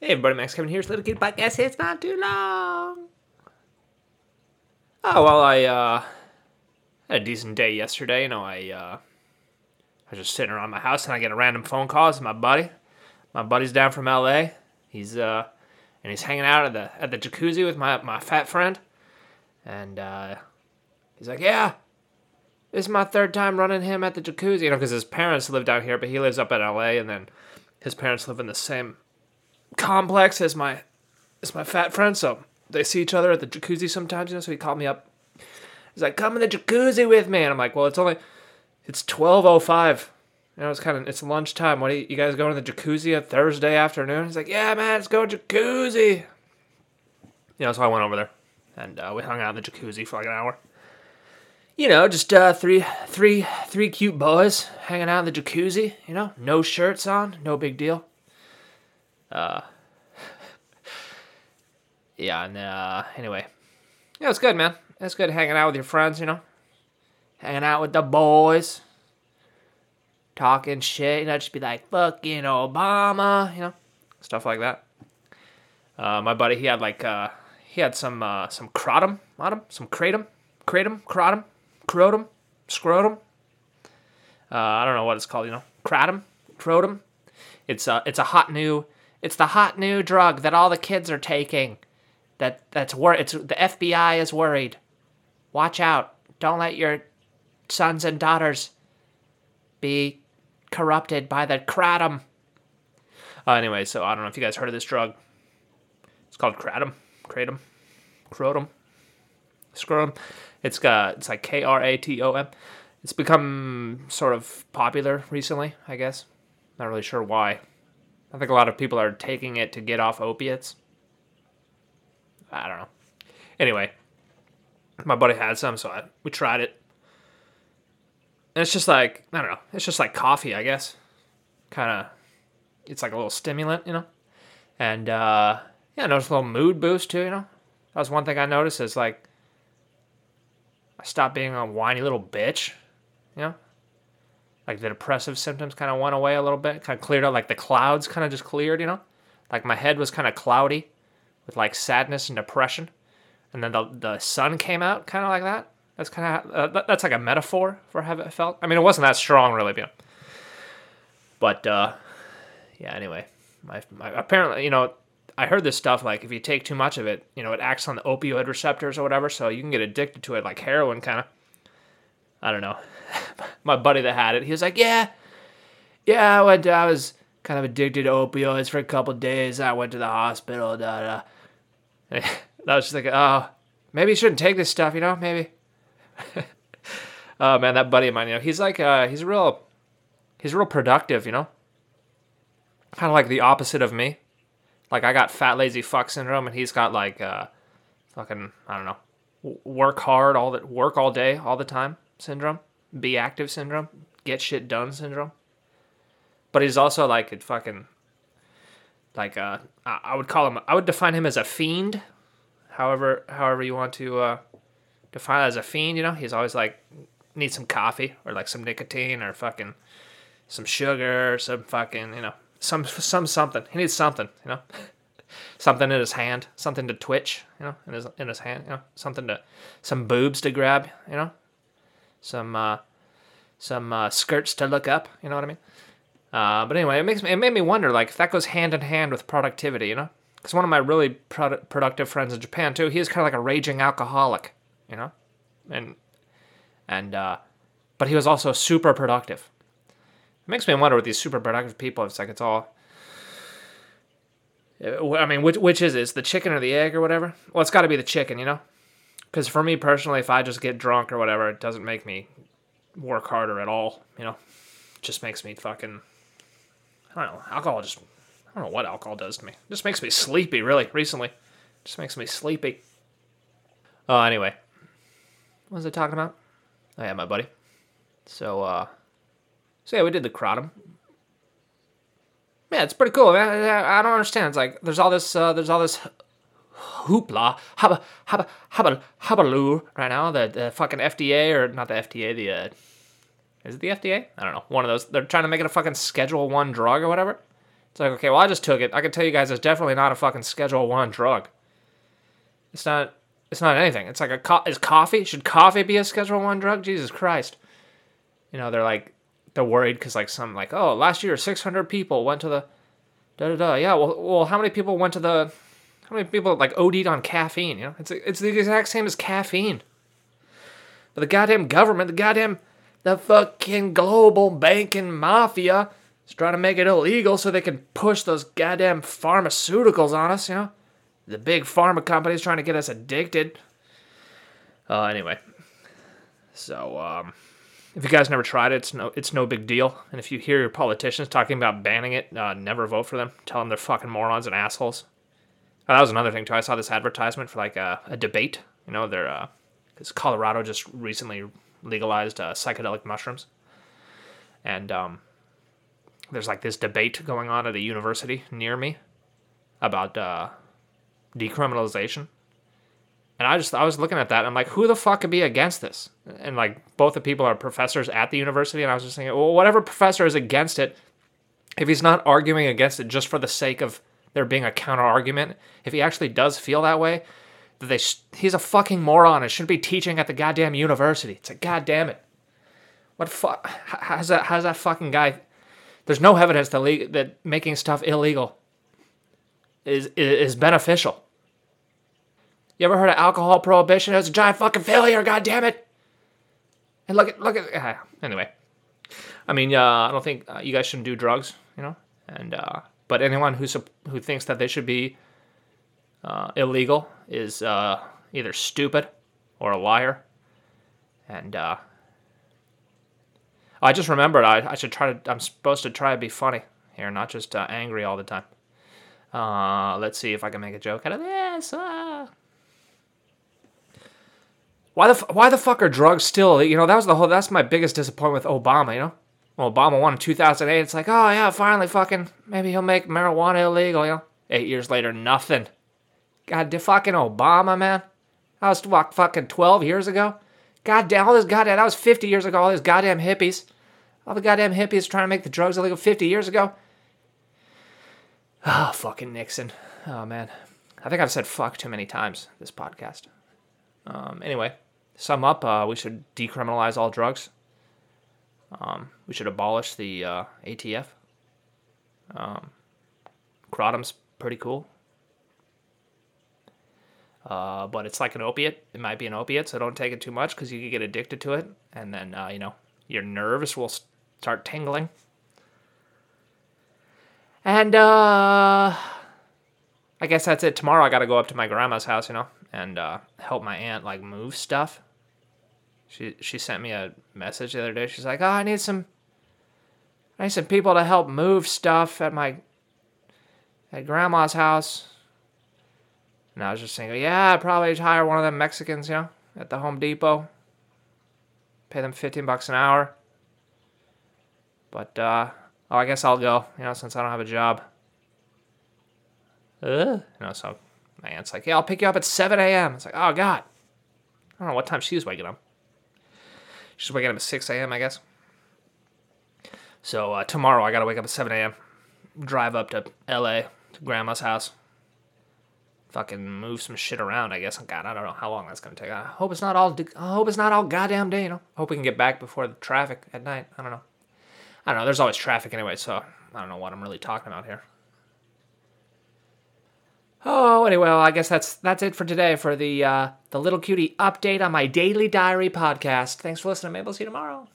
Hey everybody, Max Kevin here. It's Little Cutie Podcast. It's not too long. Oh well, I uh, had a decent day yesterday. You know, I uh, I was just sitting around my house and I get a random phone call. It's my buddy. My buddy's down from L.A. He's uh, and he's hanging out at the at the jacuzzi with my my fat friend, and uh, he's like, "Yeah, this is my third time running him at the jacuzzi." You know, because his parents live down here, but he lives up in L.A. and then his parents live in the same complex as my as my fat friend, so they see each other at the jacuzzi sometimes, you know, so he called me up. He's like, come in the jacuzzi with me. And I'm like, well, it's only it's twelve oh five. You know, it's kind of it's lunchtime. What do you, you guys going to the jacuzzi a Thursday afternoon? He's like, yeah, man, let's go jacuzzi. You know, so I went over there and uh, we hung out in the jacuzzi for like an hour. You know, just uh, three, three, three cute boys hanging out in the jacuzzi. You know, no shirts on, no big deal. Uh, yeah, and uh, anyway, yeah, it's good, man. It's good hanging out with your friends, you know, hanging out with the boys, talking shit. You know, just be like fucking Obama, you know, stuff like that. Uh, my buddy, he had like uh, he had some uh, some kratom on him, some kratom, kratom, kratom, crotum, scrotum. Uh, I don't know what it's called, you know, kratom, crotum. It's a it's a hot new it's the hot new drug that all the kids are taking. That that's wor- it's the FBI is worried. Watch out. Don't let your sons and daughters be corrupted by the kratom. Uh, anyway, so I don't know if you guys heard of this drug. It's called kratom, kratom, crotom, scrotum. It's got it's like K R A T O M. It's become sort of popular recently, I guess. Not really sure why. I think a lot of people are taking it to get off opiates. I don't know. Anyway, my buddy had some, so I, we tried it. And it's just like, I don't know, it's just like coffee, I guess. Kind of, it's like a little stimulant, you know? And, uh, yeah, notice a little mood boost too, you know? That was one thing I noticed is like, I stopped being a whiny little bitch, you know? Like the depressive symptoms kind of went away a little bit, kind of cleared out, like the clouds kind of just cleared, you know? Like my head was kind of cloudy with like sadness and depression. And then the, the sun came out kind of like that. That's kind of, uh, that, that's like a metaphor for how it felt. I mean, it wasn't that strong really, you know? But, uh, yeah, anyway, my, my, apparently, you know, I heard this stuff like if you take too much of it, you know, it acts on the opioid receptors or whatever, so you can get addicted to it like heroin kind of. I don't know. my buddy that had it, he was like, "Yeah, yeah, I went. To, I was kind of addicted to opioids for a couple days. I went to the hospital. Da da." I was just like, "Oh, maybe you shouldn't take this stuff. You know, maybe." oh man, that buddy of mine, you know, he's like, uh, he's real, he's real productive. You know, kind of like the opposite of me. Like I got fat lazy fuck syndrome, and he's got like, uh, fucking, I don't know, work hard all the work all day all the time syndrome be active syndrome, get shit done syndrome. But he's also like a fucking like uh I would call him I would define him as a fiend. However however you want to uh define as a fiend, you know? He's always like need some coffee or like some nicotine or fucking some sugar or some fucking, you know, some some something. He needs something, you know. something in his hand, something to twitch, you know, in his in his hand, you know, something to some boobs to grab, you know, some uh, some uh, skirts to look up. You know what I mean? Uh, but anyway, it makes me, it made me wonder like if that goes hand in hand with productivity. You know, because one of my really pro- productive friends in Japan too, he is kind of like a raging alcoholic. You know, and and uh, but he was also super productive. It makes me wonder with these super productive people. It's like it's all. I mean, which which is it? It's the chicken or the egg or whatever? Well, it's got to be the chicken, you know. Because for me personally, if I just get drunk or whatever, it doesn't make me work harder at all. You know, it just makes me fucking. I don't know. Alcohol just. I don't know what alcohol does to me. It just makes me sleepy. Really, recently, it just makes me sleepy. Oh, anyway, what was I talking about? Oh yeah, my buddy. So, uh, so yeah, we did the kratom. Yeah, it's pretty cool. I, I don't understand. It's like there's all this, uh, there's all this hoopla, haba, haba, haba, habaloo right now. The, the fucking FDA, or not the FDA, the, uh, is it the FDA? I don't know. One of those. They're trying to make it a fucking Schedule 1 drug or whatever. It's like, okay, well, I just took it. I can tell you guys, it's definitely not a fucking Schedule One drug. It's not. It's not anything. It's like a co- is coffee. Should coffee be a Schedule One drug? Jesus Christ. You know, they're like they're worried because like some like oh last year 600 people went to the da da da yeah well well how many people went to the how many people like OD'd on caffeine? You know, it's it's the exact same as caffeine. But the goddamn government, the goddamn the fucking global banking mafia is trying to make it illegal so they can push those goddamn pharmaceuticals on us. You know, the big pharma companies trying to get us addicted. Uh, anyway, so um, if you guys never tried it, it's no it's no big deal. And if you hear your politicians talking about banning it, uh, never vote for them. Tell them they're fucking morons and assholes. Oh, that was another thing too. I saw this advertisement for like a, a debate. You know, they're uh, Colorado just recently legalized uh, psychedelic mushrooms, and um, there's like this debate going on at a university near me about uh, decriminalization. And I just I was looking at that and I'm like, who the fuck could be against this? And like both the people are professors at the university, and I was just thinking, well, whatever professor is against it, if he's not arguing against it just for the sake of there being a counter argument, if he actually does feel that way, that they he's a fucking moron and shouldn't be teaching at the goddamn university. It's like, goddamn it, what fuck? How's that? How's that fucking guy? There's no evidence that le- that making stuff illegal is, is beneficial. You ever heard of alcohol prohibition? It was a giant fucking failure. God damn it! And look at look at uh, anyway. I mean, uh, I don't think uh, you guys shouldn't do drugs, you know. And uh, but anyone who who thinks that they should be uh, illegal is uh, either stupid or a liar. And I just remembered I, I should try to. I'm supposed to try to be funny here, not just angry all the time. let's see if I can make a joke out of this. Why the why the fuck are drugs still? You know, that was the whole. That's my biggest disappointment with Obama. You know, Obama won in 2008. It's like, oh yeah, finally, fucking maybe he'll make marijuana illegal. You know, eight years later, nothing. God, fucking Obama, man. That was what, fucking 12 years ago. God damn, all this goddamn. That was 50 years ago. All these goddamn hippies, all the goddamn hippies trying to make the drugs illegal 50 years ago. Oh, fucking Nixon. Oh man, I think I've said fuck too many times this podcast. Um, anyway sum up, uh, we should decriminalize all drugs. Um, we should abolish the uh, ATF. Um, kratom's pretty cool. Uh, but it's like an opiate. It might be an opiate, so don't take it too much because you could get addicted to it, and then uh, you know your nerves will start tingling. And uh, I guess that's it. Tomorrow I got to go up to my grandma's house, you know, and uh, help my aunt like move stuff. She she sent me a message the other day. She's like, "Oh, I need some I need some people to help move stuff at my at grandma's house." And I was just thinking, "Yeah, I'd probably hire one of them Mexicans, you know, at the Home Depot. Pay them 15 bucks an hour." But uh oh, I guess I'll go, you know, since I don't have a job. Uh, you know, so my aunt's like, "Yeah, I'll pick you up at 7 a.m." It's like, "Oh God." I don't know what time she was waking up. She's waking up at 6 a.m., I guess. So uh, tomorrow I gotta wake up at 7 a.m. Drive up to L.A. to Grandma's house. Fucking move some shit around, I guess. God, I don't know how long that's gonna take. I hope it's not all. I hope it's not all goddamn day. You know. Hope we can get back before the traffic at night. I don't know. I don't know. There's always traffic anyway, so I don't know what I'm really talking about here. Oh, anyway, well, I guess that's that's it for today for the uh, the little cutie update on my daily diary podcast. Thanks for listening. Maybe I'll see you tomorrow.